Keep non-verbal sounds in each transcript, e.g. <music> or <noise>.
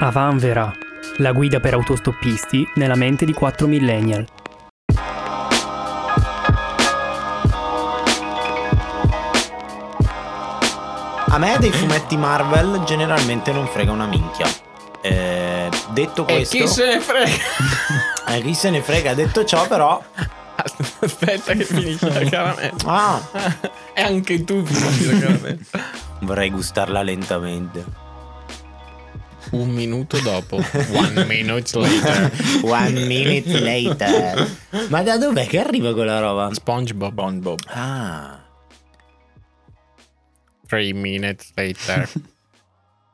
Avanvera, la guida per autostoppisti nella mente di 4 millennial. A me dei fumetti Marvel generalmente non frega una minchia. Eh, detto E questo, chi se ne frega? <laughs> eh, chi se ne frega? Detto ciò, però, <laughs> Aspetta che finisce <laughs> la caramella. ah, e anche tu finisci la caramella. vorrei gustarla lentamente. Un minuto dopo. One minute later. <laughs> One minute later. Ma da dov'è che arriva quella roba? SpongeBob. SpongeBob. Ah. Three minutes later. <laughs>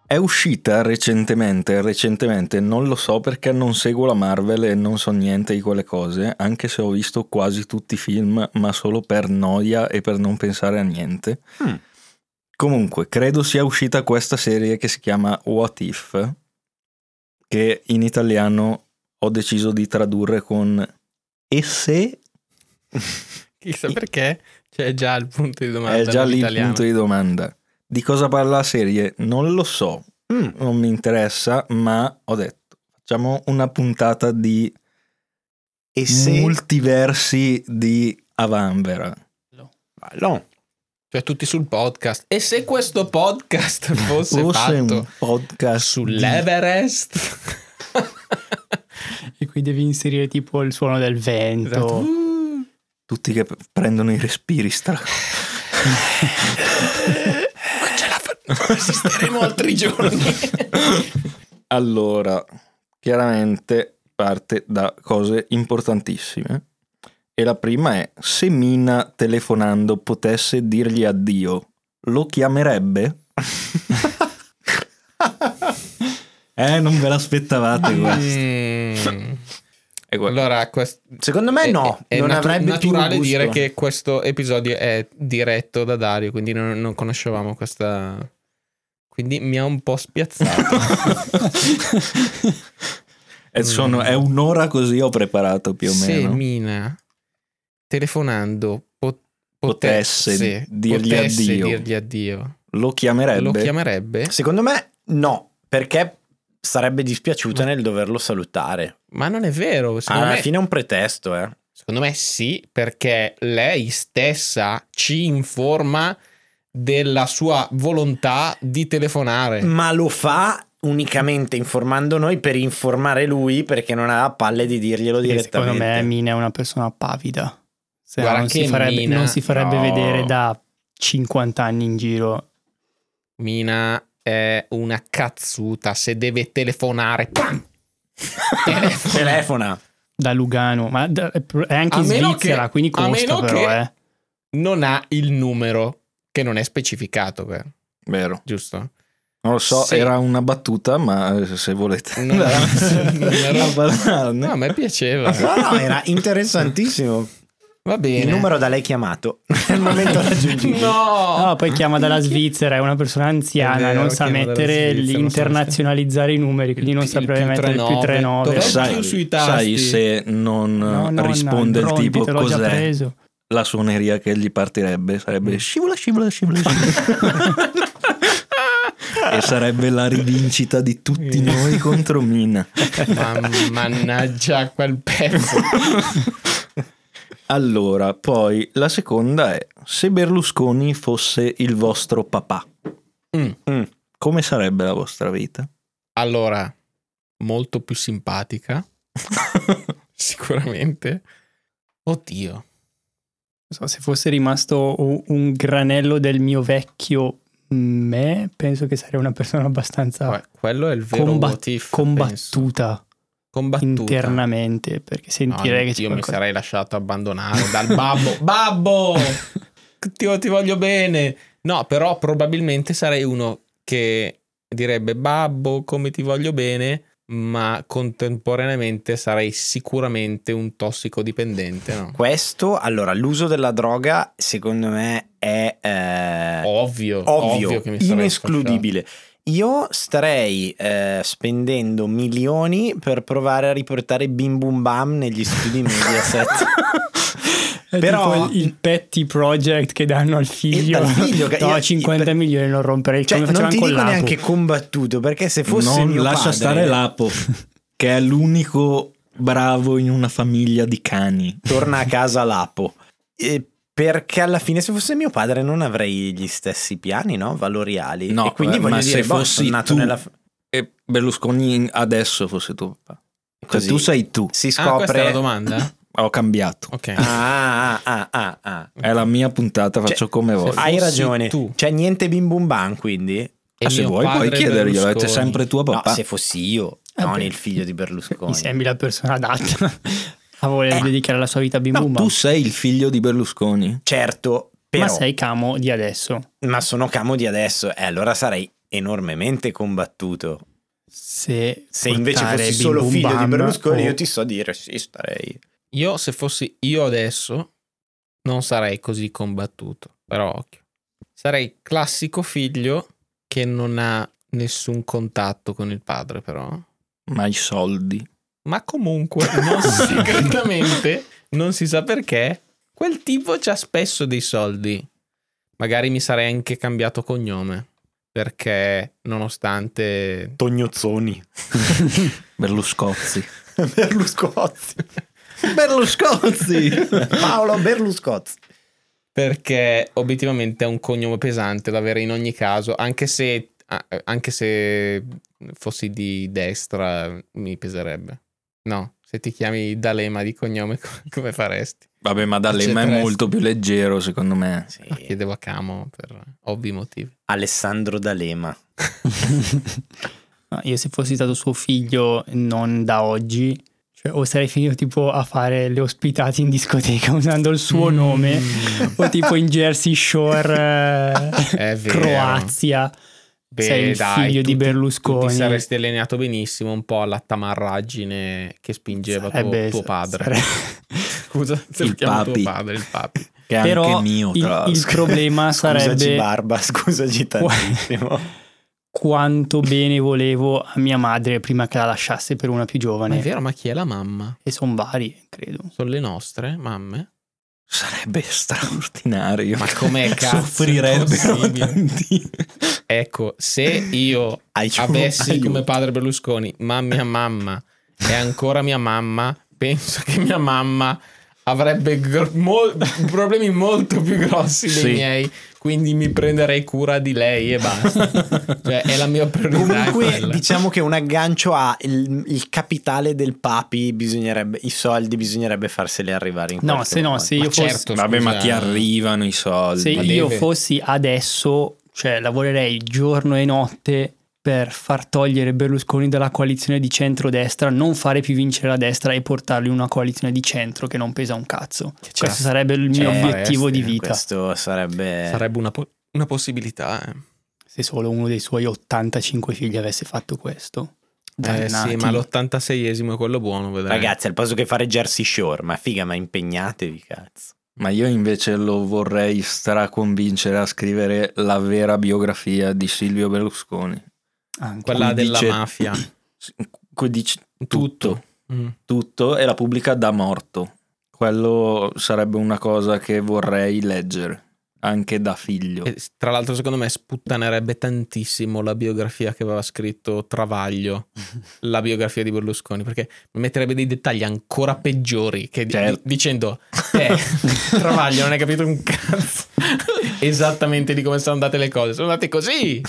È uscita recentemente, recentemente non lo so perché non seguo la Marvel e non so niente di quelle cose, anche se ho visto quasi tutti i film, ma solo per noia e per non pensare a niente. Hmm. Comunque, credo sia uscita questa serie che si chiama What If, che in italiano ho deciso di tradurre con E se <laughs> Chissà perché c'è già il punto di domanda. è già lì il punto di domanda. Di cosa parla la serie? Non lo so, Mm. non mi interessa, ma ho detto, facciamo una puntata di E se... multiversi di Avanvera. Bello. Cioè tutti sul podcast. E se questo podcast <laughs> fosse, Fosse fatto un podcast di- sull'Everest? <laughs> E qui devi inserire tipo il suono del vento. Esatto. Uh, tutti che prendono i respiri stra... non <laughs> ce la fa- non resisteremo altri giorni. Allora, chiaramente parte da cose importantissime. E la prima è, se Mina telefonando potesse dirgli addio, lo chiamerebbe? <laughs> eh, non ve l'aspettavate questo. Mm. E guarda- Allora, quest- Secondo me è- no, è, non natu- avrebbe più naturale dire che questo episodio è diretto da Dario, quindi non, non conoscevamo questa... Quindi mi ha un po' spiazzato. <laughs> E sono- è un'ora così ho preparato più o Se meno. Mina telefonando pot- Potesse dirgli potesse addio. dirgli addio, Lo chiamerebbe? lo chiamerebbe? Secondo me no, perché sarebbe dispiaciuta nel doverlo salutare. Ma non è vero. Secondo, Alla me, fine è un pretesto, eh. secondo me sì, perché lei stessa ci informa della sua volontà di telefonare. Ma lo fa unicamente informando noi per informare lui perché non ha palle di dirglielo direttamente. secondo me Mina è una persona pavida. Se no Guarda non, si che farebbe, Mina- non si farebbe no. vedere da 50 anni in giro. Mina è una cazzuta. Se deve telefonare, pam! Telefona. <laughs> Telefona. Da Lugano, ma da- è anche A in Svizzera, che- quindi costa però, eh. Non ha il numero che non è specificato, per- Vero. giusto? Non lo so, Sì. era una battuta, ma eh, se volete numero. <laughs> a parlarne. No, a me piaceva. No, no, era interessantissimo. Va bene. Il numero da lei chiamato <laughs> nel momento <laughs> raggiungibile. No! No, poi chiama dalla Svizzera, è una persona anziana, vero, non sa mettere, Svizzera, non sa internazionalizzare i numeri, quindi non Il- saprebbe il più mettere il più 39. 39. Dov'è sai, più sui tasti? sai se non No, no, risponde no, il tipo cos'è preso. la suoneria che gli partirebbe sarebbe scivola scivola scivola scivola <laughs> e sarebbe la rivincita di tutti noi contro Mina Ma- mannaggia quel pezzo. Allora poi la seconda è se Berlusconi fosse il vostro papà Mm. Mm. come sarebbe la vostra vita? Allora, molto più simpatica. <laughs> Sicuramente. Oddio. Non so, se fosse rimasto u- un granello del mio vecchio me, penso che sarei una persona abbastanza Vabbè, quello è il vero combat- what if, penso. combattuta Combattuta. internamente, perché No, sentirei che c'è io mi qualcosa- sarei lasciato abbandonare dal babbo. <laughs> babbo! Ti, ti voglio bene. No, però probabilmente sarei uno che direbbe babbo, come ti voglio bene, ma contemporaneamente sarei sicuramente un tossicodipendente, no? Questo, allora, l'uso della droga, secondo me, è eh, Ovvio, ovvio, ovvio che mi inescludibile. Io starei eh, spendendo milioni per provare a riportare Bim Bum Bam negli studi Mediaset. <laughs> È Però- tipo il, il petty project che danno al figlio. dal figlio che- no, io- 50 io- milioni non rompere il Cioè, come non ti con dico l'Apo. neanche combattuto perché se fosse non mio lascia padre, stare Lapo, che è l'unico bravo in una famiglia di cani. torna a casa Lapo. E perché alla fine se fosse mio padre non avrei gli stessi piani, no? Valoriali. No, e quindi eh, voglio ma dire, se boh, fossi nato tu- nella... E Berlusconi adesso fosse tuo papà. Cioè, Così tu sei tu. Si Ah, questa è la scopre... domanda? <laughs> Ho cambiato. Ok. Ah, ah, ah, ah, ah. È la mia puntata, faccio Cioè, come voglio. fa- Hai ragione. tu. Cioè niente bim bum bam, quindi... E Ah, se vuoi puoi chiederglielo, è Berlusconi. sempre tuo papà. No, se fossi io, Ah, non beh. il figlio di Berlusconi. Mi sembri la persona adatta a voler Eh. dedicare la sua vita a Bim No, tu sei il figlio di Berlusconi. Certo, però... Ma sei camo di adesso. ma sono camo di adesso e allora sarei enormemente combattuto. Se, Se invece fossi Bim solo Bum figlio di Bam Berlusconi, o- io ti so dire sì, starei. Io, se fossi io adesso, non sarei così combattuto. Però occhio. Sarei classico figlio che non ha nessun contatto con il padre, però. Ma i soldi. Ma comunque, non <laughs> segretamente, non si sa perché, quel tipo c'ha spesso dei soldi. Magari mi sarei anche cambiato cognome. Perché, nonostante Tognozzoni. <laughs> <laughs> Berluscozzi. Berluscozzi. Berluscozzi! Paolo Berluscozzi. perché obiettivamente è un cognome pesante da avere in ogni caso, anche se, anche se fossi di destra mi peserebbe. No, se ti chiami D'Alema di cognome <laughs> co- come faresti? Vabbè, ma D'Alema è molto più leggero, secondo me. Sì. Lo chiedevo a Camo per ovvi motivi. Alessandro D'Alema. <laughs> No, io se fossi stato suo figlio non da oggi, cioè, o sarei finito tipo a fare le ospitate in discoteca <laughs> usando il suo Mm. nome, o tipo in Jersey Shore, eh. Croazia. Beh, sei il dai, figlio tu di ti- Berlusconi. Tu ti saresti allineato benissimo un po' alla tamarraggine che spingeva tuo, Sarebbe- tuo padre. sare- <laughs> Scusa, se Il lo chiamo papi. tuo padre, il papi. <laughs> Che è Però anche mio, il, il problema <laughs> Scusaci sarebbe Barba, scusaci tantissimo. quanto bene volevo a mia madre prima che la lasciasse per una più Ma giovane. è vero, ma chi è la mamma? E sono vari, credo. Sono le nostre mamme? Sarebbe straordinario. Ma com'è cazzo Soffrirebbero tanti. Ecco, se io <laughs> Aiuto, avessi aiuto. come padre Berlusconi, ma mia mamma è ancora mia mamma, penso che mia mamma avrebbe gr- mo- problemi molto più grossi dei Sì. miei, quindi mi prenderei cura di lei e basta. cioè, è la mia priorità. Comunque, diciamo che un aggancio a il, il capitale del papi bisognerebbe, i soldi bisognerebbe farseli arrivare in No, se no, modo. se Ma io fossi, certo, Vabbè, ma ti arrivano i soldi. se ma io deve. fossi adesso, cioè lavorerei giorno e notte per far togliere Berlusconi dalla coalizione di centrodestra, non fare più vincere la destra e portarlo in una coalizione di centro che non pesa un cazzo. ce Questo sarebbe il mio la obiettivo di vita. Questo sarebbe... Sarebbe una, po- una possibilità. eh. Se solo uno dei suoi 85 figli avesse fatto questo. Eh sì, ma l'86esimo è quello buono, vedrai. Ragazzi, al posto che fare Jersey Shore, ma figa, ma impegnatevi, cazzo. Ma io invece lo vorrei straconvincere a scrivere la vera biografia di Silvio Berlusconi. Anche. Quella Cui della dice- mafia. <clears throat> Dice Tutto. tutto, Mm. tutto e la pubblica da morto. Quello sarebbe una cosa che vorrei leggere, anche da figlio. E tra l'altro, secondo me, sputtanerebbe tantissimo la biografia che aveva scritto Travaglio, <laughs> la biografia di Berlusconi, perché metterebbe dei dettagli ancora peggiori che di- Certo. dicendo, eh, <laughs> Travaglio non hai capito un cazzo <laughs> esattamente di come sono andate le cose, sono andate così.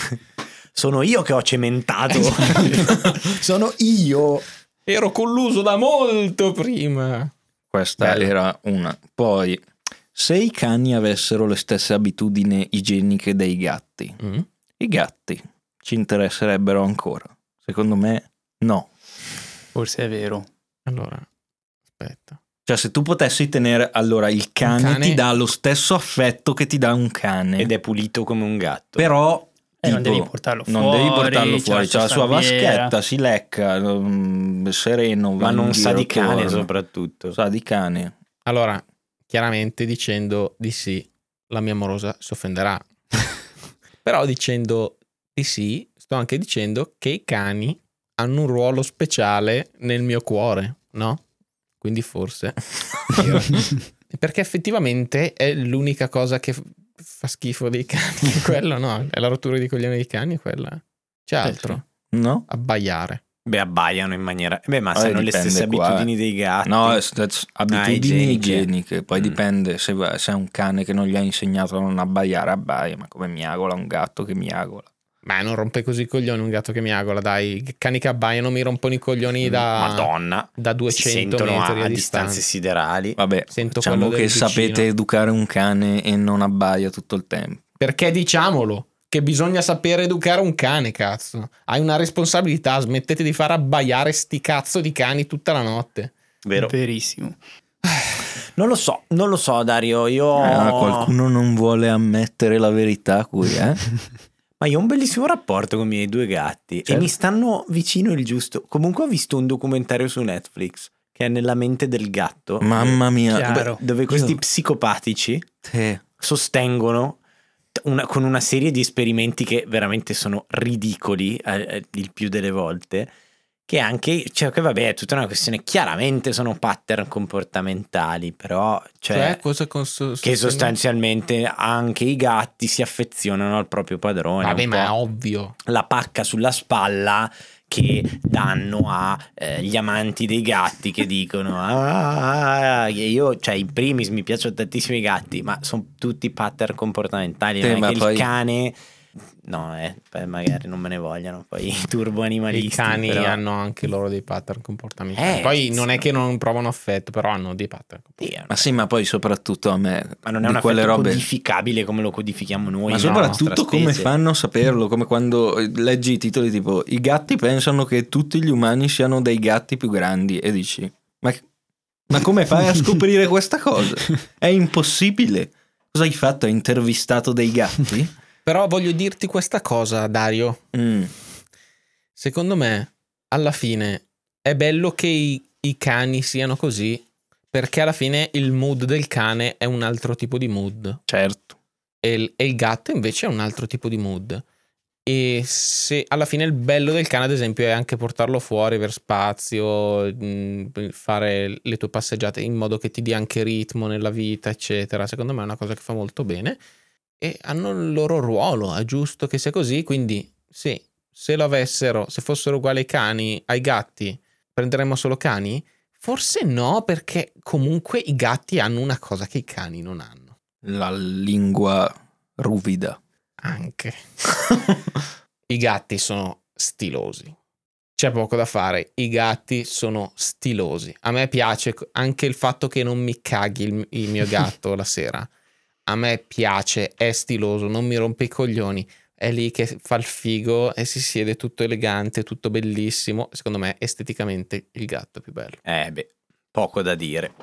Sono io che ho cementato. Esatto. Sono io. Ero colluso da molto prima. Questa Bello. era una. Poi, se i cani avessero le stesse abitudini igieniche dei gatti, Mm. i gatti ci interesserebbero ancora? Secondo me no. Forse è vero. Allora, aspetta. Cioè, se tu potessi tenere. Allora, il cane, cane- ti dà lo stesso affetto che ti dà un cane. Ed è pulito come un gatto. Però. Eh, non tipo, devi portarlo non fuori, devi portarlo fuori. la C'ha la sua vaschetta, si lecca, mm, sereno. ma non sa di cane soprattutto. Sa di cane. Allora, chiaramente dicendo di sì, la mia morosa si offenderà. <laughs> Però dicendo di sì, sto anche dicendo che i cani hanno un ruolo speciale nel mio cuore, no? Quindi forse <laughs> Perché effettivamente è l'unica cosa che fa schifo dei cani. Quello, no? È la rottura di coglioni dei cani, quella. C'è altro. No? Abbaiare. Beh, abbaiano in maniera. Beh, ma sono le stesse qua, abitudini dei gatti. No, abitudini igieniche. igieniche. Poi Mm. dipende se, va- se è un cane che non gli ha insegnato a non abbaiare, abbaia, ma come miagola un gatto che miagola. Ma non rompe così i coglioni un gatto che miagola, dai. I cani che abbaiano mi rompono i coglioni da, Madonna. da Si 200 sentono metri a, a, distanze distanza. siderali. Vabbè, Sento diciamo che vicino. sapete educare un cane e non abbaia tutto il tempo. Perché diciamolo, che bisogna sapere educare un cane, cazzo. Hai una responsabilità, smettete di far abbaiare sti cazzo di cani tutta la notte. Vero? Verissimo. Non lo so, non lo so, Dario. Io. Ah, qualcuno non vuole ammettere la verità qui, eh? <laughs> Ma io ho un bellissimo rapporto con i miei due gatti e Certo. mi stanno vicino il giusto. Comunque ho visto un documentario su Netflix che è nella mente del gatto. Mamma mia, Chiaro. Dove questi Io- psicopatici te. sostengono una- con una serie di esperimenti che veramente sono ridicoli eh, eh, il più delle volte che anche cioè che vabbè è tutta una questione chiaramente sono pattern comportamentali però cioè, Cioè, cosa con so- che sostanzialmente anche i gatti si affezionano al proprio padrone Vabbè, ma è ovvio. la pacca sulla spalla che danno agli amanti dei gatti che dicono ah, io cioè in primis mi piacciono tantissimo i gatti ma sono tutti pattern comportamentali Sì, non è che poi- il cane no eh, beh, magari non me ne vogliano poi i turbo animalisti I cani però- hanno anche loro dei pattern comportamentali. Eh, Poi sì, non è che non provano affetto, però hanno dei pattern. Sì, Ma sì, ma poi soprattutto a me, ma non è di un quelle affetto robe... codificabile come lo codifichiamo noi Ma soprattutto come fanno a saperlo? Come quando leggi i titoli tipo I gatti pensano che tutti gli umani siano dei gatti più grandi e dici Ma, ma come fai a scoprire questa cosa? È impossibile. Cosa hai fatto? Hai intervistato dei gatti? Però voglio dirti questa cosa, Dario. Mm. Secondo me, alla fine, è bello che i, i cani siano così, perché alla fine il mood del cane è un altro tipo di mood. Certo. e il, e il gatto invece è un altro tipo di mood. E se alla fine il bello del cane, ad esempio, è anche portarlo fuori per spazio, mh, fare le tue passeggiate in modo che ti dia anche ritmo nella vita, eccetera. Secondo me è una cosa che fa molto bene. E hanno il loro ruolo, è giusto che sia così. Quindi, sì, se lo avessero, se fossero uguali ai cani, ai gatti, prenderemmo solo cani? Forse no, perché comunque i gatti hanno una cosa che i cani non hanno. La lingua ruvida. Anche. <laughs> I gatti sono stilosi. C'è poco da fare. I gatti sono stilosi. A me piace anche il fatto che non mi caghi il, il mio gatto la sera. A me piace, è stiloso, non mi rompe i coglioni. È lì che fa il figo e si siede tutto elegante, tutto bellissimo. Secondo me, esteticamente, il gatto è più bello. eh beh poco da dire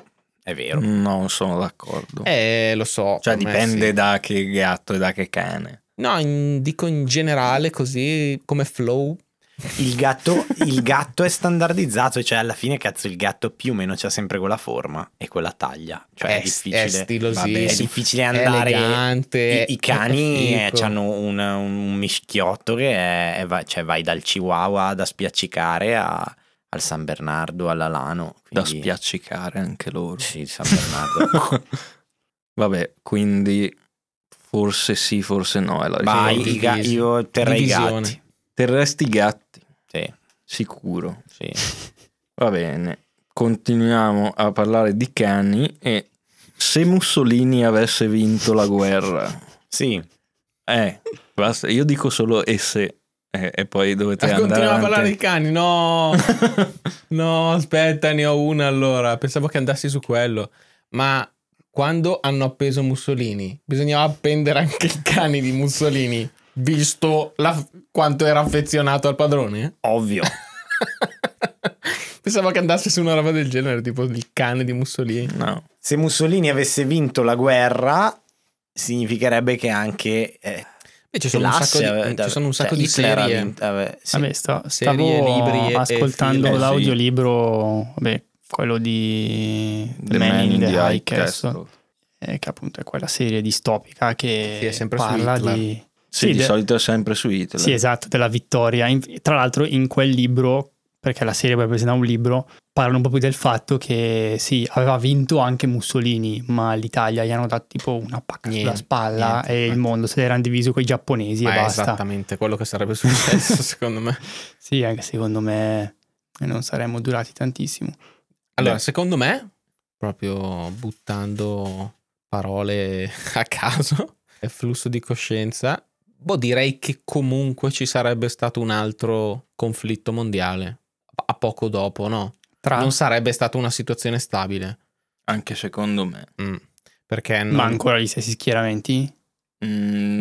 è vero Non sono d'accordo. Eh, lo so. cioè dipende sì. da che gatto e da che cane. No, in- dico in generale, così come flow. Il gatto, il gatto è standardizzato, cioè alla fine cazzo il gatto più o meno c'ha sempre quella forma e quella taglia, cioè è, è, difficile. è stilosissimo. Vabbè, è difficile andare. elegante, I, i cani figo. hanno un, un mischiotto che è, è va- cioè vai dal Chihuahua da spiaccicare a- al San Bernardo all'Alano. Da quindi- spiaccicare anche loro. Sì, San Bernardo. <laughs> Vabbè, quindi forse sì, forse no. È la vai, io terrei i gatti. Terresti gatti, Sì, sicuro. sì. <laughs> Va bene. Continuiamo a parlare di cani e se Mussolini avesse vinto la guerra, <laughs> Sì, eh, basta, io dico solo e se, eh, e poi dovete Ah, andare continuiamo a parlare di cani. No, <laughs> no, aspetta, ne ho una allora. Pensavo che andassi su quello. Ma quando hanno appeso Mussolini, bisognava appendere anche i cani di Mussolini, visto la- quanto era affezionato al padrone? ovvio. <laughs> Pensavo che andasse su una roba del genere, tipo il cane di Mussolini. No. Se Mussolini avesse vinto la guerra, significherebbe che anche eh, ci sono un l'asse sacco di, aveva- ci sono un cioè, sacco di Hitler ha serie. vinto- ave- sì. Vabbè, sta- Serie, stavo libri e- e ascoltando film. Sì. l'audiolibro, vabbè, quello di The, Man in the High Castle, eh, che appunto è quella serie distopica che Sì, è sempre su parla Hitler. di... Sì, di de- solito è sempre su Hitler. Sì, esatto, della vittoria. In- tra l'altro in quel libro, perché la serie poi è presa da un libro, parlano proprio del fatto che sì, aveva vinto anche Mussolini, ma l'Italia gli hanno dato tipo una pacca sulla Niente, spalla niente, e il eh. mondo se l'erano diviso con i giapponesi Ma e è basta. esattamente quello che sarebbe successo, <laughs> secondo me. Sì, anche secondo me non saremmo durati tantissimo. Allora, Beh. secondo me, proprio buttando parole <laughs> a caso, e flusso di coscienza, boh, direi che comunque ci sarebbe stato un altro conflitto mondiale. A poco dopo, no? Tra Non sarebbe stata una situazione stabile. Anche secondo me. Mm. Perché non, ma ancora gli stessi schieramenti? Mm,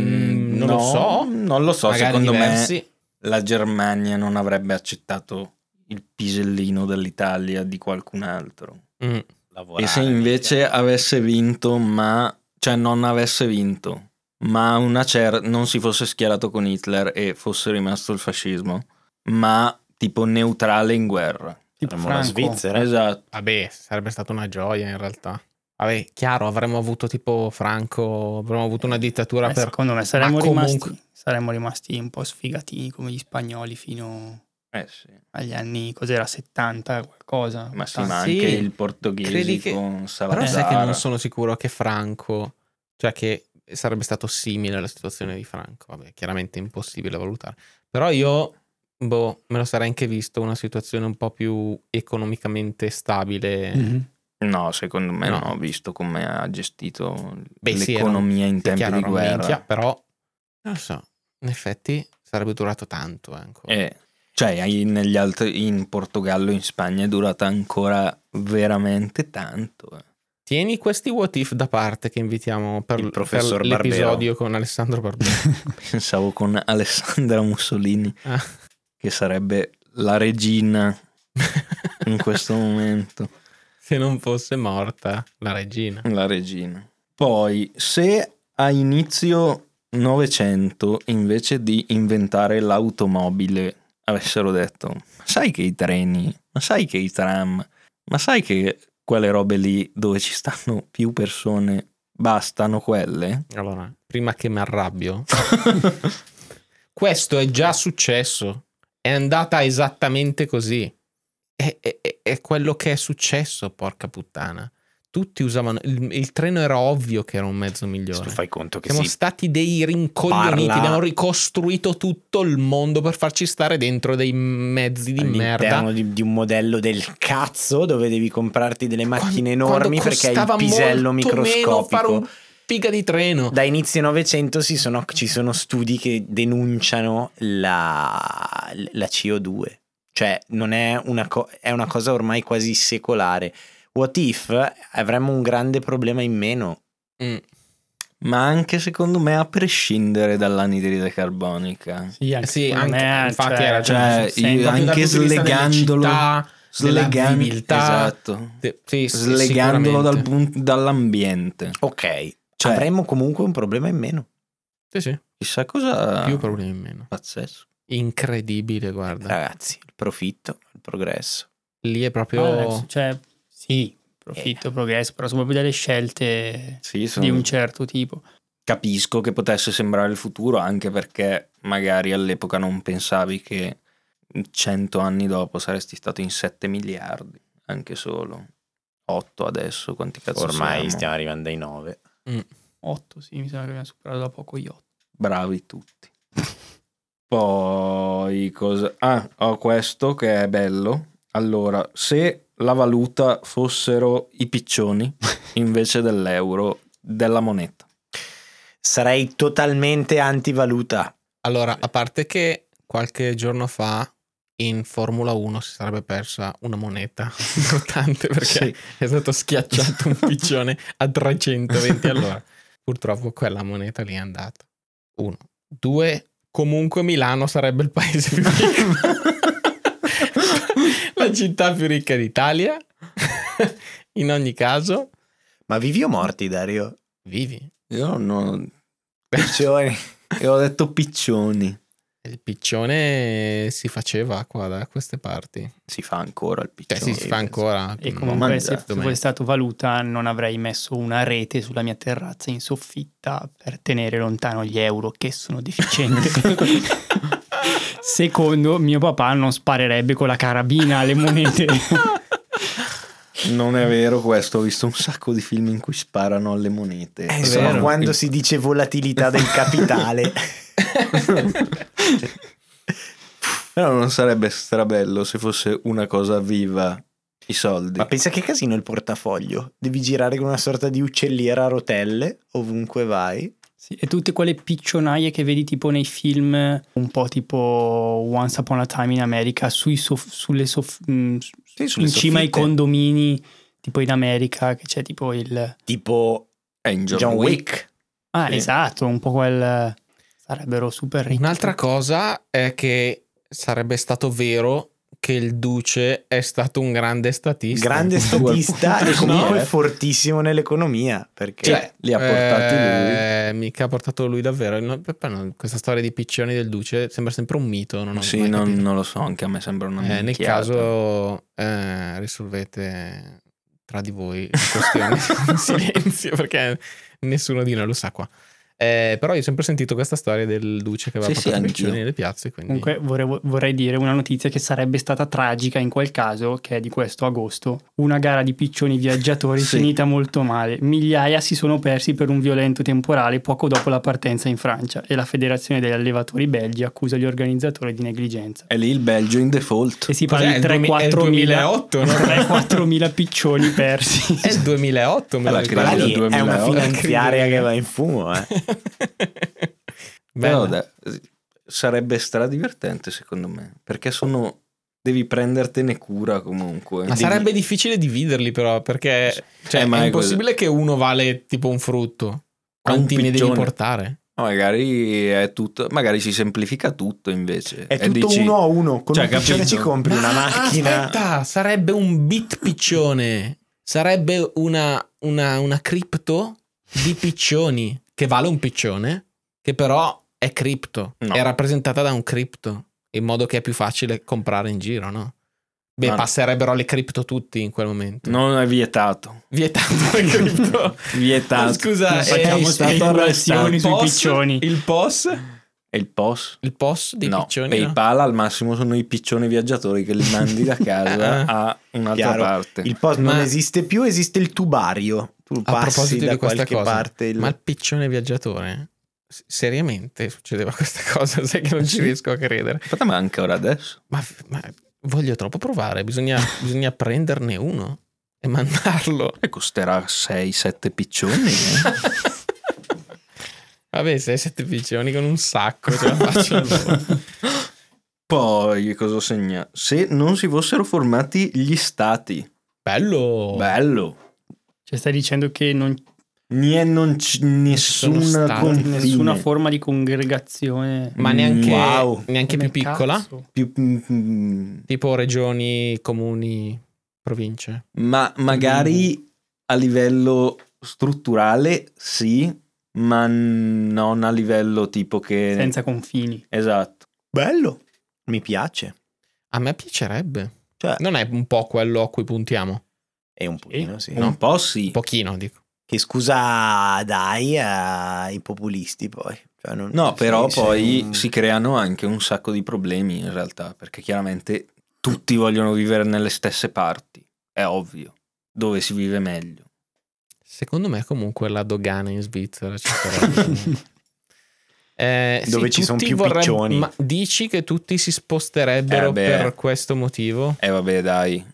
Mm, non lo no, so. Non lo so, magari secondo diversi. me la Germania non avrebbe accettato il pisellino dell'Italia di qualcun altro. Mm. Lavorare, E se invece avesse vinto, ma cioè non avesse vinto, ma una cer- non si fosse schierato con Hitler e fosse rimasto il fascismo, ma tipo neutrale in guerra. Tipo la. Svizzera. Esatto. Vabbè, sarebbe stata una gioia in realtà. Vabbè, chiaro, avremmo avuto tipo Franco, avremmo avuto una dittatura Eh, per... Secondo me saremmo, Ma rimasti, comunque- saremmo rimasti un po' sfigatini come gli spagnoli fino Eh sì. agli anni, cos'era, 70 qualcosa. Ma sì, 80. ma Sì, anche il portoghese credi che- con Però Salazar. sai che non sono sicuro che Franco, cioè che sarebbe stato simile alla situazione di Franco. Vabbè, chiaramente impossibile valutare. Però io, boh, me lo sarei anche visto una situazione un po' più economicamente stabile. Mhm. No, secondo me No. no, visto come ha gestito Beh, sì, l'economia in Sì, tempi chiaro, di guerra. minchia, però, non lo so, in effetti sarebbe durato tanto. ancora. Eh, cioè, altri, in Portogallo e in Spagna è durata ancora veramente tanto. eh. Tieni questi what if da parte che invitiamo per, per l'episodio con Alessandro Barbero. <laughs> Pensavo con Alessandra Mussolini, Ah. che sarebbe la regina in questo momento. <laughs> Se non fosse morta la regina. La regina. Poi, se a inizio Novecento, invece di inventare l'automobile, avessero detto: Ma sai che i treni, ma sai che i tram, ma sai che quelle robe lì dove ci stanno più persone bastano quelle? Allora, prima che mi arrabbio, <laughs> questo è già successo. È andata esattamente così. È, è- è- quello che è successo, porca puttana. Tutti usavano. Il, il treno era ovvio che era un mezzo Tu migliore. fai conto che Siamo si stati dei rincoglioniti. parla- Abbiamo ricostruito tutto il mondo per farci stare dentro dei mezzi di merda. all'interno di, di un modello del cazzo dove devi comprarti delle macchine Quando- enormi quando perché hai il pisello molto meno microscopico. fare un piga di treno. Da inizio Novecento si sono- ci sono studi che denunciano la, la CO2, cioè non è una, co- è una cosa ormai quasi secolare. What if avremmo un grande problema in meno? Mm. Ma anche secondo me, a prescindere dall'anidride carbonica, Sì, anche Sì, anche, me, infatti cioè, ragione. cioè, io proprio dal anche slegandolo- città, della Slegan- vivibilità. esatto, Sì, sì, slegandolo dal dall'ambiente. Ok, Cioè- avremmo comunque un problema in meno. Sì, sì, Chissà cosa... più problemi in meno. Pazzesco. Incredibile, guarda. Ragazzi, il profitto, il progresso. Lì è proprio... Ah, cioè, sì, profitto, progresso, però sono proprio delle scelte Sì, sono- di un certo tipo. capisco che potesse sembrare il futuro anche perché magari all'epoca non pensavi che cento anni dopo saresti stato in 7 miliardi, anche solo 8 adesso, quanti cazzo Ormai siamo? stiamo arrivando ai 9. 8, sì, mi sembra che abbiamo superato da poco gli 8. Bravi tutti. Poi cosa... Ah, ho questo che è bello. Allora, se la valuta fossero i piccioni <laughs> invece dell'euro, della moneta. Sarei totalmente antivaluta. Allora, a parte che qualche giorno fa in Formula 1 si sarebbe persa una moneta <laughs> importante perché Sì. è stato schiacciato un <laughs> piccione a 320 all'ora. Purtroppo quella moneta lì è andata. Uno. Due. Comunque Milano sarebbe il paese più ricco. La città più ricca d'Italia. <laughs> In ogni caso, Ma vivi o morti, Dario? vivi. Io non... <laughs> Piccioni. Io ho detto piccioni. Il piccione si faceva qua da queste parti. Si fa ancora il Cioè, piccione. sì, si fa ancora. E comunque se fosse stato valuta non avrei messo una rete sulla mia terrazza in soffitta per tenere lontano gli euro che sono deficienti. <laughs> Secondo mio papà non sparerebbe con la carabina alle monete. <laughs> Non è vero questo, ho visto un sacco di film in cui sparano alle monete. Eh, È insomma, vero. quando si dice volatilità del capitale. <laughs> Però non sarebbe strabello se fosse una cosa viva i soldi. Ma pensa che casino il portafoglio. Devi girare con una sorta di uccelliera a rotelle ovunque vai. Sì, e tutte quelle piccionaie che vedi tipo nei film, un po' tipo Once Upon a Time in America, sui soff- sulle soff- mh, Sì, sulle in cima ai condomini, tipo in America, che c'è tipo il... Tipo Angel John Wick. Wick. Ah, Sì. esatto, un po' quel... Sarebbero super ricchi. Un'altra cosa è che sarebbe stato vero che il duce è stato un grande statista. Grande <laughs> statista e comunque No. fortissimo nell'economia. Perché Cioè, li ha portati lui. Eh, mica ha portato lui davvero. No, poi no, questa storia di piccioni del duce sembra sempre un mito. Non ho Sì, mai non, non lo so, anche a me sembra una Eh, nel caso eh, risolvete tra di voi la questione in <laughs> <laughs> silenzio perché nessuno di noi lo sa qua. Eh, però io ho sempre sentito questa storia del duce che aveva Sì, sì, portato piccioni nelle piazze. Quindi... Comunque vorrei, vorrei dire una notizia che sarebbe stata tragica in quel caso, che è di questo agosto. Una gara di piccioni viaggiatori <laughs> Sì. finita molto male. Migliaia si sono persi per un violento temporale poco dopo la partenza in Francia e la Federazione degli allevatori belgi accusa gli organizzatori di negligenza. È lì il Belgio in default. E si Cos'è, parla di il duemi- è il 3-4 mila 2008, no? <laughs> 3-4 mila piccioni persi. È il 2008, me la ricordo. è una 2008. finanziaria che va in fumo. Eh. <laughs> <laughs> Però dai, sarebbe stradivertente secondo me, perché sono... Devi prendertene cura comunque. Ma Devi- sarebbe difficile dividerli però perché cioè, Eh, è impossibile che uno vale tipo un frutto. Quanti ne devi piccione. portare? Magari è tutto, magari si semplifica tutto invece. È E tutto dici- uno a uno. Con Cioè, un piccione capito? ci compri una Ma macchina. Aspetta, sarebbe un bit piccione. Sarebbe una, una, una cripto di piccioni che vale un piccione, che però è cripto. No. È rappresentata da un cripto, in modo che è più facile comprare in giro, no? Beh, No. passerebbero le cripto tutti in quel momento. Non è vietato. Vietato <laughs> le cripto. Vietato. Scusa, Non è facciamo stato speculazioni il sui POS? piccioni. Il POS? E il POS? Il POS dei no, piccioni? no? PayPal al massimo sono i piccioni viaggiatori che li mandi da <laughs> casa a un'altra Chiaro. parte. Il post non Ma- esiste più, esiste il tubario. Tu A proposito di questa qualche cosa, parte. il- ma il piccione viaggiatore? Seriamente succedeva <laughs> questa cosa? Sai che non ci riesco a credere. Aspetta, ma anche ora adesso. Ma, ma voglio troppo provare. Bisogna, bisogna prenderne uno e mandarlo. E costerà 6-7 piccioni. eh. <laughs> Vabbè, 6-7 piccioni con un sacco ce la faccio. <laughs> Poi cosa segna? Se non si fossero formati gli stati. Bello. Bello. Cioè stai dicendo che non Nie- non c- nessuna stati, c'è nessuna forma di congregazione. Ma neanche, Wow. neanche più piccola? più- mm, Tipo regioni, comuni, province. ma magari a livello strutturale sì, ma non a livello tipo che... Senza confini. Esatto. Bello. Mi piace. A me piacerebbe. Cioè, Non è un po' quello a cui puntiamo? È un pochino, sì. Un po' sì. Un pochino, dico. Che scusa dai ai populisti poi. Cioè, non- No, però sì, poi sì. si creano anche un sacco di problemi in realtà, perché chiaramente tutti vogliono vivere nelle stesse parti, è ovvio, dove si vive meglio. Secondo me comunque la dogana in Svizzera ci <laughs> sarebbe. Eh, Dove sì, ci son tutti più vorreb- piccioni. Ma dici che tutti si sposterebbero Eh, beh. per questo motivo? E vabbè dai,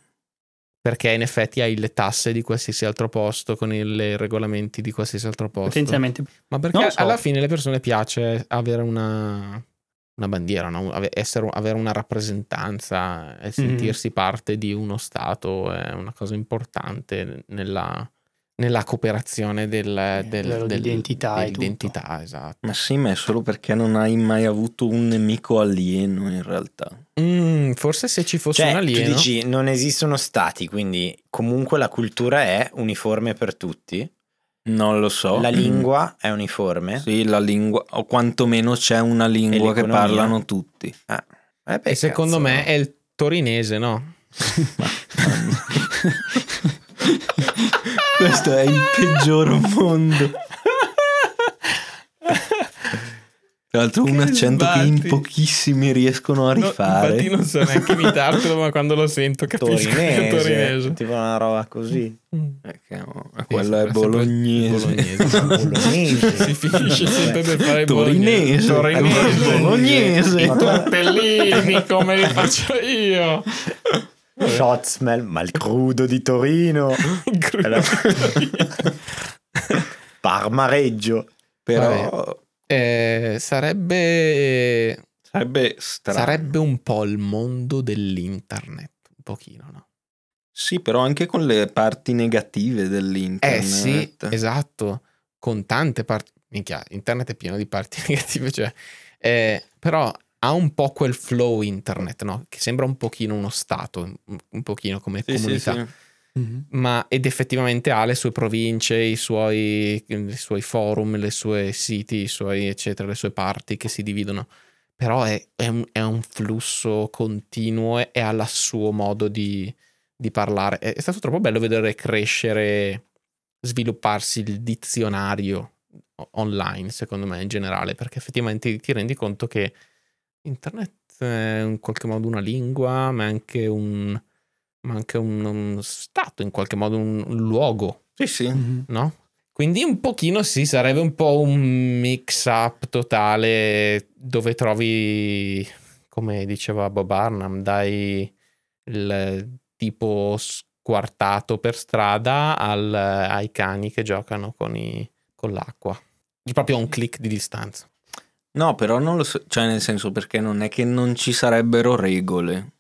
Perché in effetti hai le tasse di qualsiasi altro posto con i regolamenti di qualsiasi altro posto. Potenzialmente. Ma perché so. alla fine le persone piace avere una, una bandiera, no? Essere- avere una rappresentanza e sentirsi parte di uno Stato è una cosa importante nella, nella cooperazione del, del, di del- identità e tutto. dell'identità, esatto. ma sì, ma è solo perché non hai mai avuto un nemico alieno in realtà. Mm, forse se ci fosse Cioè, un tu alieno... dici non esistono stati, quindi comunque la cultura è uniforme per tutti. Non lo so. La lingua è uniforme. Sì, la lingua, o quantomeno c'è una lingua che parlano tutti. Eh, beh, e secondo cazzo, me è il torinese, no? <laughs> <laughs> Questo è il peggior mondo. Tra l'altro un accento che in sbatti. pochissimi riescono a No, rifare. infatti non so neanche imitartelo, ma quando lo sento capisco che è Torinese, torinese. tipo una roba così. Mm. Eh, no, Sì, quello è bolognese. bolognese. <laughs> Bolognese. si finisce sempre per fare Torinese. bolognese. Bolognese. I tortellini come li faccio io. <laughs> Shotsmel, ma il crudo di Torino. <laughs> Allora- <laughs> Parmareggio. Però Eh, sarebbe sarebbe strano. sarebbe un po' il mondo dell'internet, un pochino, no? Sì, però anche con le parti negative dell'internet. Eh sì, esatto, con tante parti. Minchia, internet è pieno di parti <laughs> negative, cioè. eh, però ha un po' quel flow internet, no? Che sembra un pochino uno stato, un- pochino come Sì, sì, comunità. sì. Ma ed effettivamente ha le sue province, i suoi, i suoi forum, le sue siti, i suoi eccetera, le sue parti che si dividono. Però è, è un, è un flusso continuo e, ha il suo modo di, di parlare. È, è stato troppo bello vedere crescere, svilupparsi il dizionario online, secondo me, in generale, perché effettivamente ti rendi conto che internet è in qualche modo una lingua, ma è anche un, ma anche un, un stato, in qualche modo un, un luogo, Sì, sì. no? Quindi un pochino sì, sarebbe un po' un mix up totale dove trovi, come diceva Bob Arnam, dai il tipo squartato per strada al- ai cani che giocano con, i- con l'acqua. Proprio a un click di distanza. No, però non lo so, cioè nel senso perché non è che non ci sarebbero regole,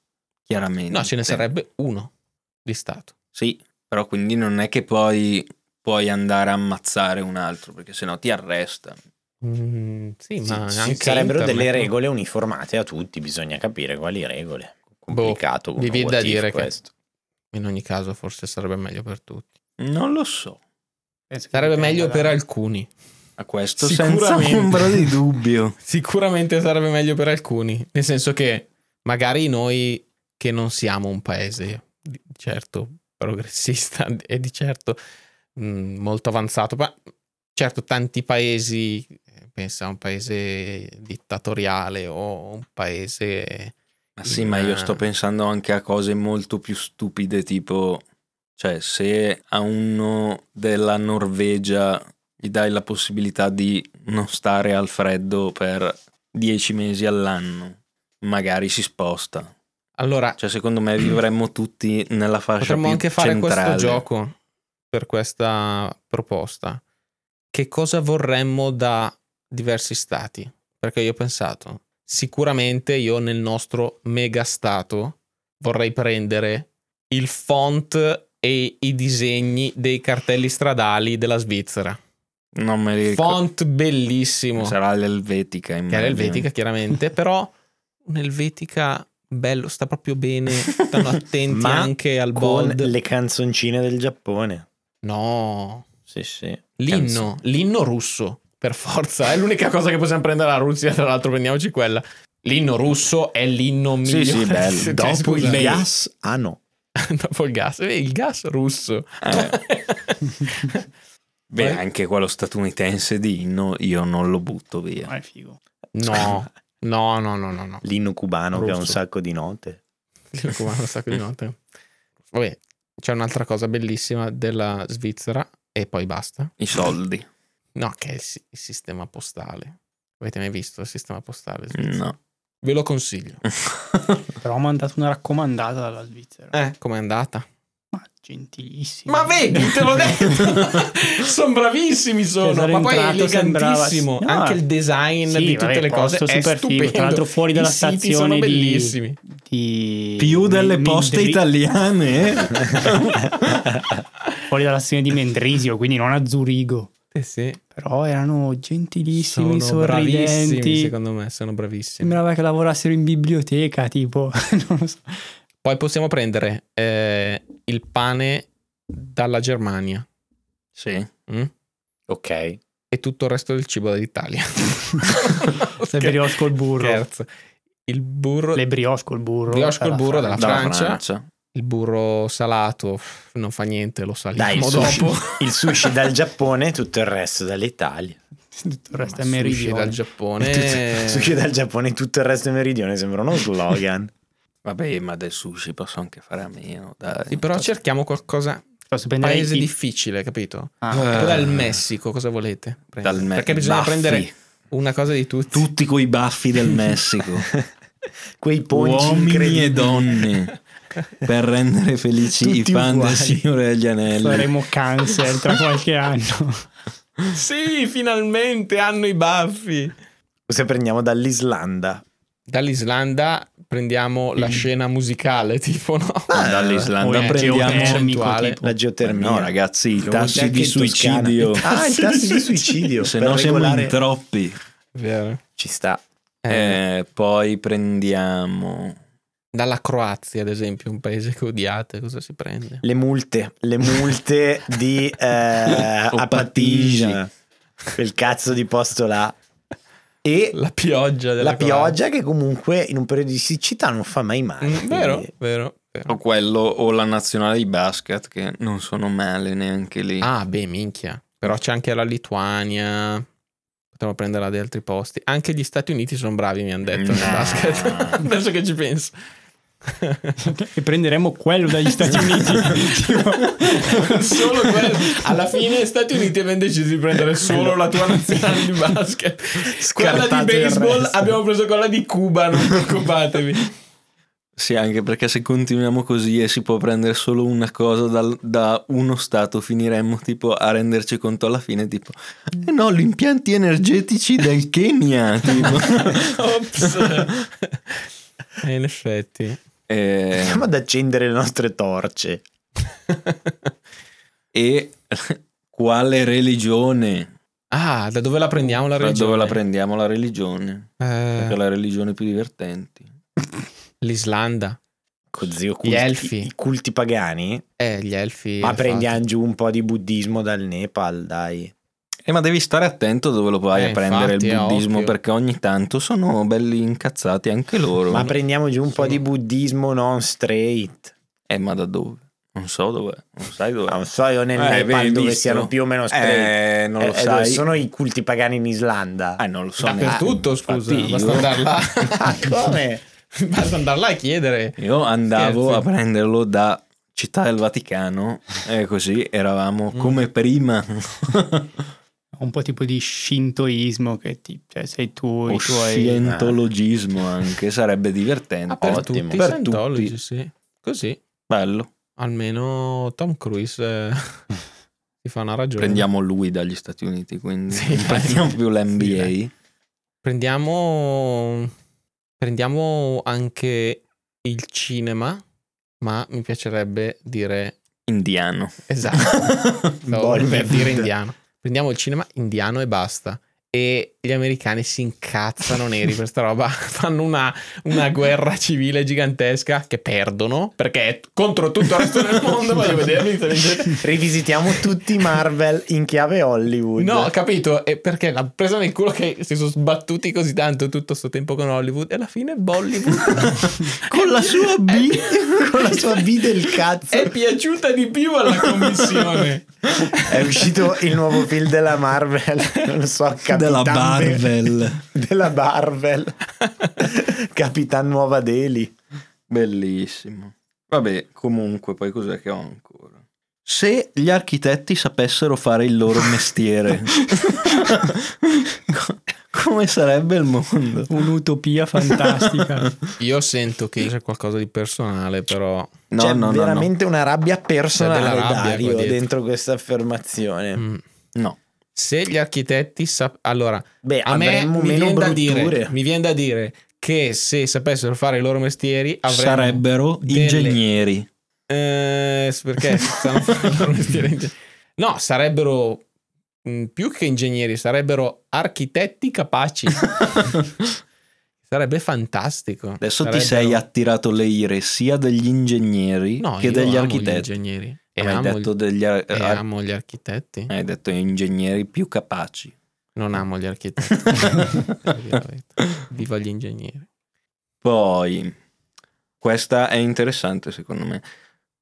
chiaramente. No, ce ne sarebbe uno di stato. Sì, però quindi non è che poi puoi andare a ammazzare un altro, perché sennò ti arrestano. Mm, sì, Sì, ma ci anche sarebbero internet, delle regole uniformate a tutti, bisogna capire quali regole. Complicato. mi viene what da dire che- questo. In ogni caso, forse sarebbe meglio per tutti. Non lo so. Sarebbe meglio per alcuni. A questo senza ombra di dubbio. <laughs> Sicuramente sarebbe meglio per alcuni. Nel senso che magari noi che non siamo un paese, di certo, progressista e di certo mh, molto avanzato, ma certo tanti paesi, pensa a un paese dittatoriale o un paese... Ma sì, ma io sto pensando anche a cose molto più stupide, tipo, cioè, se a uno della Norvegia gli dai la possibilità di non stare al freddo per dieci mesi all'anno, magari si sposta. Allora, Cioè, secondo me vivremmo <clears throat> tutti nella fascia Potremmo anche fare centrale. questo gioco per questa proposta. Che cosa vorremmo da diversi stati? Perché io ho pensato, sicuramente io nel nostro mega stato vorrei prendere il font e i disegni dei cartelli stradali della Svizzera. Non me li ricordo. Font bellissimo. Sarà l'elvetica, Che è immagino. l'elvetica chiaramente, <laughs> però un'elvetica bello, sta proprio bene, stanno attenti <laughs> anche al Con bold. le canzoncine del Giappone. No, Sì, sì. L'inno, Canzoni. l'inno russo, per forza. È l'unica cosa che possiamo prendere alla Russia, tra l'altro prendiamoci quella. L'inno russo è l'inno Sì, migliore. sì, bello. <laughs> Cioè, Dopo scusa, il lei- gas, ah no. Dopo il gas. Eh, Il gas russo. Eh. Beh, Poi- anche quello statunitense di inno io non lo butto via. Ma è figo. no, <laughs> no, no, no, no. no. L'inno cubano che ha un Russo. sacco di note. <laughs> L'inno cubano, un sacco di note. Vabbè, c'è un'altra cosa bellissima della Svizzera e poi basta. I soldi. No, che è il, si- il sistema postale. Avete mai visto il sistema postale? svizzero? No. Ve lo consiglio. <laughs> Però ho mandato una raccomandata dalla Svizzera. Eh, com'è andata? Ma gentilissimo. Ma vedi, te l'ho detto. <laughs> sono bravissimi sono, Cioè, ma poi è sembrava- elegantissimo. No, Anche il design sì, di tutte vabbè, le cose è super figo. stupendo. Tra l'altro fuori dalla I stazione sono di- bellissimi. Di... Più delle Men- poste Mendri- italiane. <laughs> Fuori dalla stazione di Mendrisio, quindi non a Zurigo. Eh sì, Però erano gentilissimi, sono sorridenti. secondo me, sono bravissimi. Sembrava che lavorassero in biblioteca, tipo. <laughs> non lo so. Poi possiamo prendere eh, il pane dalla Germania sì. mm? Ok. e tutto il resto del cibo dall'Italia. Le <laughs> brioche col burro. Scherzo. Il burro, Le brioche col burro. Brioche col dalla burro Francia. dalla Dalla Francia. Francia. il burro salato non fa niente, lo Dai, saliamo il sushi, dopo. <laughs> il sushi dal Giappone, tutto il resto dall'Italia. Tutto il resto è Ma sushi meridione. dal Giappone. Sushi dal Giappone e tutto il resto è meridione, sembra uno slogan. <laughs> Vabbè, ma del sushi posso anche fare a meno, dai. Sì, però cerchiamo qualcosa. Prendere Paese i- difficile, capito? Ah. Tipo dal Messico, cosa volete? Dal Me- Perché bisogna baffi. prendere una cosa di tutti. Tutti coi baffi del Messico. <laughs> Quei ponci Uomini e donne. Per rendere felici Tutti i fan uguali. del Signore degli Anelli. faremo cancer tra <laughs> qualche anno. Sì, finalmente hanno i baffi. Se prendiamo dall'Islanda. Dall'Islanda prendiamo la scena musicale, <laughs> tipo, no? Ah, Dall'Islanda o è prendiamo geotermico. La geotermia. No, ragazzi, i tassi di suicidio. Ah, i tassi di suicidio. Se no siamo in troppi. Vero. Ci sta. Eh, Eh, poi prendiamo Dalla Croazia, ad esempio, un paese che odiate, cosa si prende? Le multe, le multe di eh, a Patigi. Patigi, quel cazzo di posto là. E La pioggia della la pioggia che comunque in un periodo di siccità non fa mai male. Mm, vero, quindi- vero, vero. o quello o la nazionale di basket che non sono male neanche lì. Ah, beh, minchia. Però c'è anche la Lituania. Potremmo prenderla da altri posti. Anche gli Stati Uniti sono bravi, mi hanno detto. nel basket. <laughs> Adesso che ci penso. E prenderemo quello dagli Stati Uniti. <laughs> Solo quello. Alla fine, Stati Uniti abbiamo deciso di prendere solo la tua nazionale di basket. Quella di baseball abbiamo preso quella di Cuba, non preoccupatevi. Sì, anche perché se continuiamo così e si può prendere solo una cosa dal- da uno stato, finiremmo tipo a renderci conto alla fine, tipo, eh no, gli impianti energetici del Kenya. <laughs> tipo. Ops. <laughs> Eh, in effetti. Eh, Andiamo ad accendere le nostre torce. <laughs> e quale religione? Ah, da dove la prendiamo la Da religione? dove la prendiamo la religione? Perché è Eh, la religione più divertente. L'Islanda. Così, Gli elfi. I culti pagani. Eh, gli elfi. Ma prendiamo giù un po' di buddismo dal Nepal, dai. Eh, ma devi stare attento dove lo vai Eh, a prendere infatti, il buddismo perché ogni tanto sono belli incazzati anche loro. Ma prendiamo giù un po' Sono- di buddismo non straight. eh, ma da dove? Non so dove. Non sai dove. Non so io nel Eh, Nepal dove visto? siano più o meno straight. Eh, non lo Eh, eh, dove sai. sono i culti pagani in Islanda. Eh, non lo so. Dappertutto, scusa. Infatti Basta io- andare là. <laughs> Come? <laughs> Basta andare là e chiedere. Io andavo Scherzi. a prenderlo da Città del Vaticano e così eravamo Mm. come prima. <laughs> un po' tipo di shintoismo che ti, cioè sei tu o i tuoi scientologismo anche, sarebbe divertente. Ah, per Ottimo. tutti, Per tutti. sì. Così. Bello. Almeno Tom Cruise eh, <laughs> si fa una ragione. Prendiamo lui dagli Stati Uniti, quindi Sì, non prendiamo più l'NBA. Sì. Prendiamo. Prendiamo anche il cinema. Ma mi piacerebbe dire. Indiano. Esatto. <laughs> Per dire indiano. Prendiamo il cinema indiano e basta. E gli americani si incazzano neri per sta roba. <laughs> Fanno una, una guerra civile gigantesca che perdono perché è contro tutto il resto del <laughs> mondo. Voglio vederli. Rivisitiamo tutti Marvel in chiave Hollywood. No, capito. E perché l'ha presa nel culo che si sono sbattuti così tanto tutto sto tempo con Hollywood. E alla fine Bollywood <laughs> Con la sua B. con la sua B del cazzo. è piaciuta di più alla commissione. <laughs> È uscito il nuovo film della Marvel, <laughs> non so, Capitan <laughs> Della Marvel. della Marvel. Capitan Nuova Delhi. Bellissimo. Vabbè, comunque, poi cos'è che ho ancora? Se gli architetti sapessero fare il loro mestiere, come sarebbe il mondo? un'utopia fantastica. <laughs> Io sento che c'è qualcosa di personale, però. No, C'è no, no, no. veramente una rabbia personale C'è rabbia Dario, dentro questa affermazione. mm. No. Se gli architetti sap- allora Beh, a me mi viene, da dire, mi viene da dire che se sapessero fare i loro mestieri Sarebbero delle- ingegneri. Eh, perché stanno <laughs> facendo il loro mestiere? No, sarebbero più che ingegneri, sarebbero architetti capaci. <laughs> Sarebbe fantastico. Adesso ti Sarebbero- sei attirato le ire sia degli ingegneri No, che degli amo architetti. Gli ingegneri. E, Hai amo, detto gli, degli ar- e amo gli architetti. hai detto ingegneri più capaci. Non amo gli architetti. <laughs> Viva gli ingegneri. Poi, questa è interessante secondo me.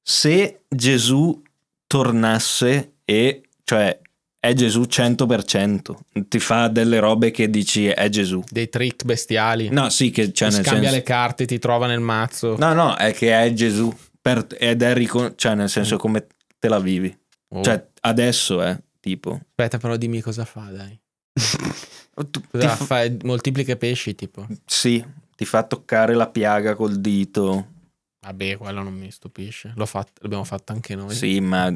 Se Gesù tornasse e, cioè, è Gesù 100%. Ti fa delle robe che dici è Gesù. Dei trick bestiali. No, sì, che cioè, nel Scambia senso... le carte, ti trova nel mazzo. No, no, è che è Gesù. Per- ed è ricon- cioè, nel senso come te la vivi. Oh. Cioè, adesso è tipo. Aspetta, però dimmi cosa fa, dai. <laughs> Tu- Cosa ti fa- fa? Moltiplica pesci, tipo. Sì, ti fa toccare la piaga col dito. Vabbè, quello non mi stupisce. L'ho fatto, l'abbiamo fatto anche noi. Sì, ma.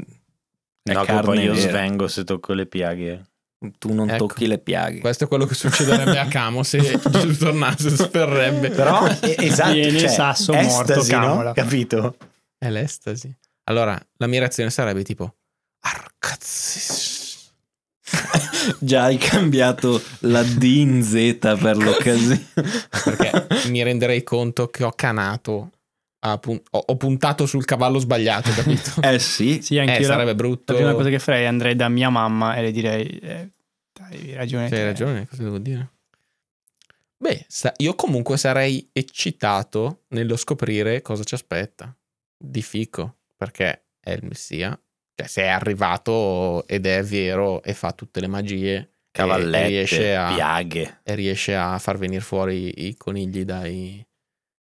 È No, carne poi io vera. svengo se tocco le piaghe. Tu non Ecco. tocchi le piaghe. Questo è quello che succederebbe a Camo se <laughs> Gesù tornasse, sperrebbe. Però, <laughs> esatto, Viene cioè, sasso morto, estasi, no? camola. Capito? È l'estasi. Allora, la mia reazione sarebbe tipo... Arcazzis. Già hai cambiato la D in Z per l'occasione. Perché mi renderei conto che ho canato. Pun- ho, ho puntato sul cavallo sbagliato, capito? <laughs> eh sì. Sì, anche Eh, la, sarebbe la brutto. prima cosa che farei andrei da mia mamma e le direi eh, dai, hai ragione. Hai ragione, cosa devo dire? Beh, sa- io comunque sarei eccitato nello scoprire cosa ci aspetta. Di fico, perché è il Messia. Cioè, se è arrivato ed è vero e fa tutte le magie e Cavallette, riesce a, piaghe, e riesce a far venire fuori i conigli dai,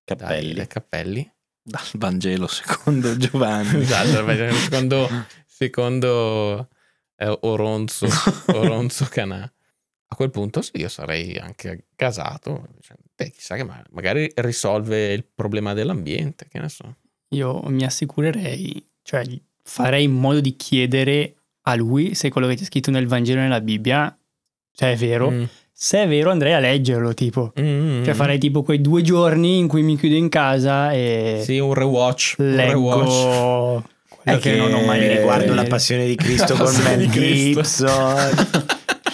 cappelli. dai cappelli. Dal Vangelo secondo <laughs> Giovanni. esatto, secondo, secondo eh, Oronzo, Oronzo Canà. A quel punto sì, io sarei anche gasato. Cioè, beh, chissà che ma- magari risolve il problema dell'ambiente, che ne so. Io mi assicurerei, cioè farei in modo di chiedere a lui se quello che c'è scritto nel Vangelo e nella Bibbia se è vero. Mm. Se è vero andrei a leggerlo, tipo. Mm, Cioè mm. farei tipo quei due giorni in cui mi chiudo in casa e Sì, un rewatch. Un rewatch. leggo È che, non ho mai riguardo la <laughs> passione di Cristo con Mel. Gibson.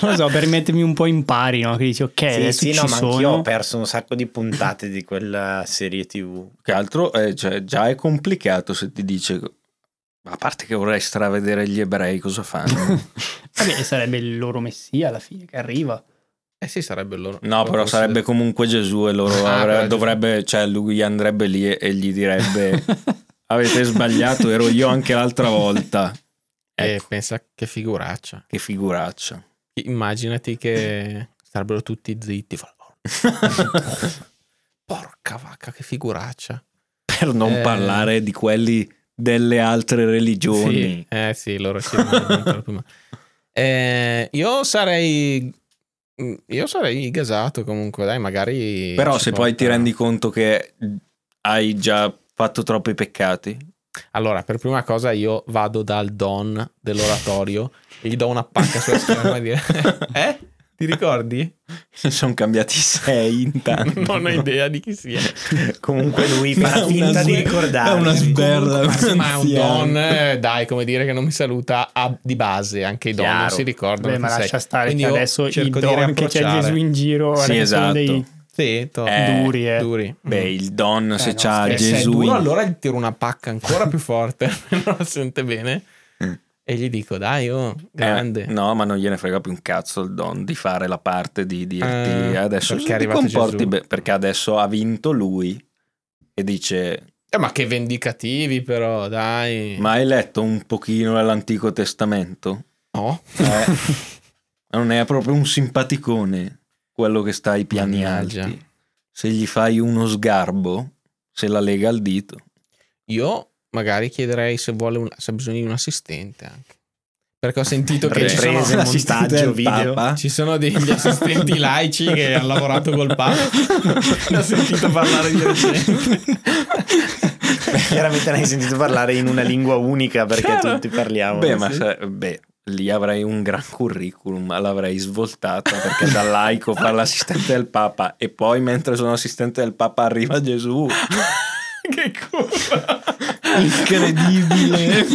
Non lo so, per mettermi un po' in pari, no? Che dici, ok, sì, adesso sì, ci no, ma anch'io sono. ho perso un sacco di puntate di quella serie TV. Che altro, eh, cioè, già è complicato se ti dice. A parte che vorrei stravedere gli ebrei, cosa fanno? <laughs> Vabbè, sarebbe il loro messia alla fine che arriva. Eh sì, sarebbe loro. No, però sarebbe comunque Gesù e loro Ah, avre- però dovrebbe, cioè lui andrebbe lì e, e gli direbbe <laughs> avete sbagliato, ero io anche l'altra volta. <laughs> E Ecco, pensa che figuraccia. che figuraccia. Immaginati che starebbero tutti zitti. Porca vacca, che figuraccia. per non Eh. parlare di quelli delle altre religioni. Sì, eh sì, loro ci. <laughs> Eh, io sarei io sarei gasato comunque, dai, magari Però se poi ti porta- rendi conto che hai già fatto troppi peccati, Allora, per prima cosa io vado dal don dell'oratorio e gli do una pacca sulla schiena e dire <laughs> "Eh? Ti ricordi?" ne <laughs> sono cambiati sei intanto. Non ho idea di chi sia. <laughs> Comunque lui fa Una finta di ricordare. è una sberla. Ma, è un don, eh, <laughs> dai, come dire che non mi saluta a- di base, anche i don non si ricordano. Beh, ma sei. lascia stare Quindi che adesso i don che c'è. Gesù in giro Sì, esatto. dei Sì, to- Eh, duri, eh. duri. Beh, il don se no, c'ha scherzi, Se è Gesù duro, in- allora gli tiro una pacca ancora più forte, non la sente bene. E gli dico, dai, oh, grande. Eh, no, ma non gliene frega più un cazzo il don di fare la parte di dirti Eh, adesso perché ti comporti bene", perché adesso ha vinto lui e dice Eh, ma che vendicativi, però, dai. ma hai letto un pochino l'Antico Testamento? no. Eh, <laughs> non è proprio un simpaticone quello che sta ai piani Mannaggia. alti. Se gli fai uno sgarbo, se la lega al dito. Io magari chiederei se vuole un- se ha bisogno di un assistente anche. Perché ho sentito che ci sono, montaggio del video. Papa. ci sono degli <laughs> assistenti laici che hanno lavorato col Papa. Ne ho sentito parlare di recente. <laughs> Chiaramente ne hai sentito parlare in una lingua unica perché Chiaro. tutti parliamo. Beh, ma sì. se- beh, lì avrei un gran curriculum, ma l'avrei svoltata perché da laico fare l'assistente del Papa e poi mentre sono assistente del Papa arriva Gesù. <laughs> che curva. Incredibile.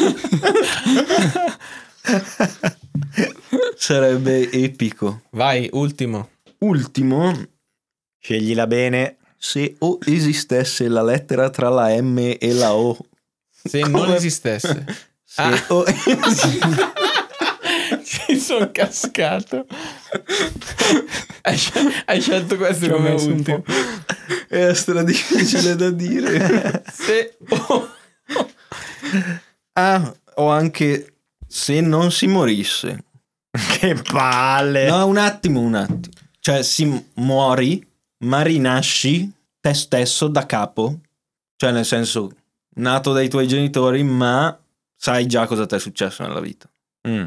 <laughs> Sarebbe epico. Vai, ultimo. Ultimo, Sceglila bene. se o esistesse la lettera tra la M e la O. Se Come- non esistesse. <laughs> Se Ah. o <laughs> Ci sono cascato. hai, scel- hai scelto questo Ci come ultimo. è stra difficile da dire. Se oh, <laughs> Ah, o anche se non si morisse. <laughs> che palle. No, un attimo, un attimo. Cioè, si muori, ma rinasci te stesso da capo. Cioè, nel senso, nato dai tuoi genitori, ma sai già cosa ti è successo nella vita. Mm.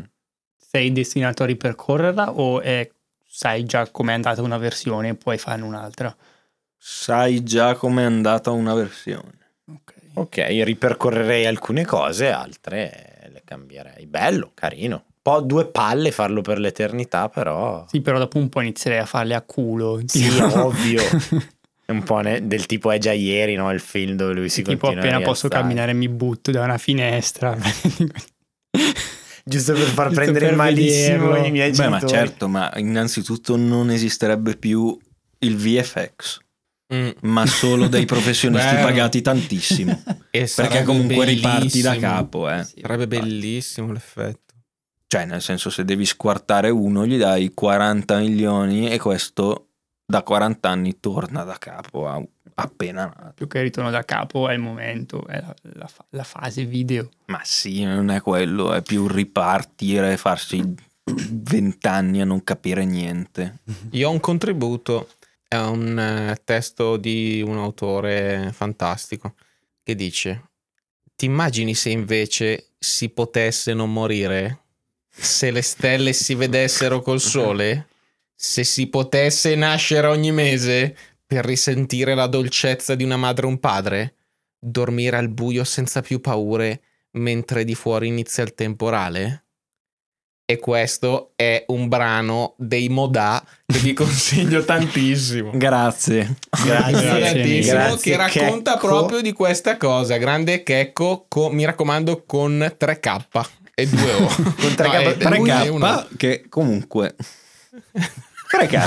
Sei destinato a ripercorrerla o è- sai già com'è andata una versione e puoi farne un'altra? Sai già com'è andata una versione. Ok. Ripercorrerei alcune cose, altre le cambierei. Bello, carino. Un po' due palle farlo per l'eternità, però... Sì, però dopo un po' inizierei a farle a culo. Sì, tipo- ovvio. È <laughs> un po' ne- del tipo è già ieri, no? Il film dove lui si tipo continua a appena posso camminare mi butto da una finestra. <laughs> Giusto per far Giusto prendere per malissimo vederlo. i miei Beh, ma genitori. certo, ma innanzitutto non esisterebbe più il VFX, Mm. ma solo dei professionisti <laughs> pagati tantissimo. <laughs> E Perché comunque riparti da bellissimo. capo, eh. Sarebbe bellissimo l'effetto. Cioè, nel senso, se devi squartare uno, gli dai 40 milioni e questo da 40 anni torna da capo a appena nato. Più che ritorno da capo è il momento, è la, la la fase video. Ma sì, non è quello, è più ripartire e farsi 20 anni a non capire niente. Io ho un contributo, è un eh, testo di un autore fantastico che dice: Ti immagini se invece si potesse non morire? Se le stelle si vedessero col sole? Se si potesse nascere ogni mese per risentire la dolcezza di una madre o un padre? Dormire al buio senza più paure mentre di fuori inizia il temporale? E questo è un brano dei Modà che vi <laughs> consiglio tantissimo. Grazie. Grazie, Tantissimo, grazie, che racconta Checco. proprio di questa cosa. Grande Checco, co- mi raccomando, con 3K e 2 O. <laughs> Con 3K, No, è- è lui è uno- 3K che comunque 3K.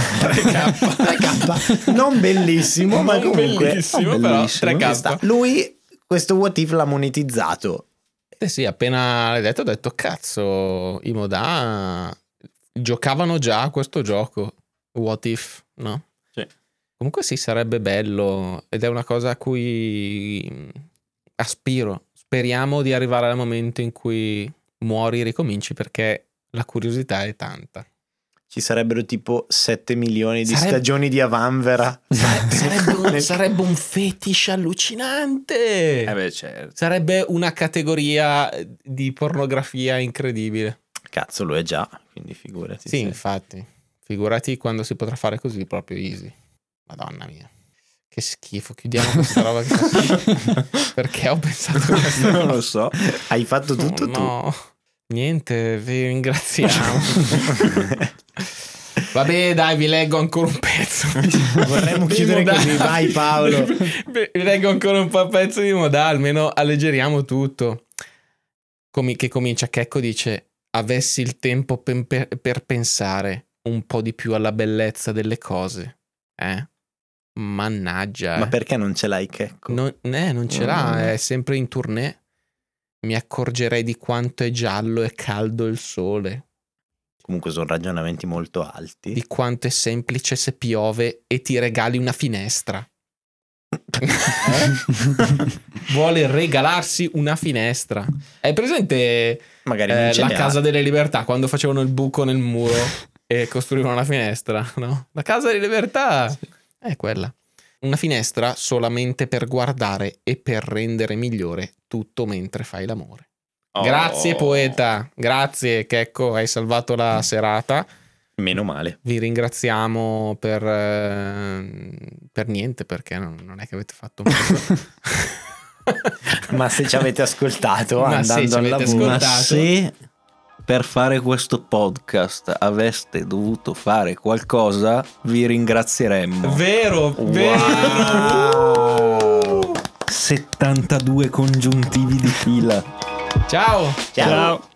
3K. Non bellissimo, ma Non comunque... bellissimo, bellissimo. però 3K. Sta- Lui questo what if l'ha monetizzato. Eh sì, appena l'hai detto, ho detto cazzo, i Modà giocavano già a questo gioco. What if, no? Sì. Comunque sì, sarebbe bello ed è una cosa a cui mm, aspiro. Speriamo di arrivare al momento in cui muori e ricominci perché la curiosità è tanta. Ci sarebbero tipo 7 milioni di Sarebbe- stagioni di Avanvera. <laughs> Sarebbe un, sarebbe un fetish allucinante. Eh beh, certo. Sarebbe una categoria di pornografia incredibile. Cazzo, lo è già, quindi figurati. Sì, se- infatti. Figurati quando si potrà fare così proprio easy. Madonna mia. Che schifo, chiudiamo questa roba che fa. <laughs> Perché ho pensato <laughs> a questa Non lo so. Hai fatto tutto Oh, no. Niente, vi ringraziamo. Vabbè, dai, vi leggo ancora un pezzo. <laughs> Vorremmo chiudere Modà. così, vai Paolo. <laughs> Vi leggo ancora un po' pezzo di Modà, almeno alleggeriamo tutto. Comi- che comincia, Checco dice, avessi il tempo pen- per, per pensare un po' di più alla bellezza delle cose. Eh? Mannaggia. Ma eh. perché non ce l'hai, Checco? Non, eh, non ce l'ha, è sempre in tournée. Mi accorgerei di quanto è giallo e caldo il sole, Comunque sono ragionamenti molto alti. di quanto è semplice se piove e ti regali una finestra. <laughs> Vuole regalarsi una finestra. Hai presente eh, la casa delle libertà quando facevano il buco nel muro e costruivano la finestra? No? La casa delle libertà è quella. Una finestra solamente per guardare e per rendere migliore tutto mentre fai l'amore. Grazie Oh. poeta, grazie Checco, hai salvato la serata. Meno male. Vi ringraziamo per, eh, per niente perché non, non è che avete fatto molto. <laughs> <laughs> Ma se ci avete ascoltato Ma andando ci al avete lavoro, se per fare questo podcast aveste dovuto fare qualcosa, vi ringrazieremmo. vero, vero. <laughs> 72 congiuntivi di fila. Ciao. Ciao. Ciao.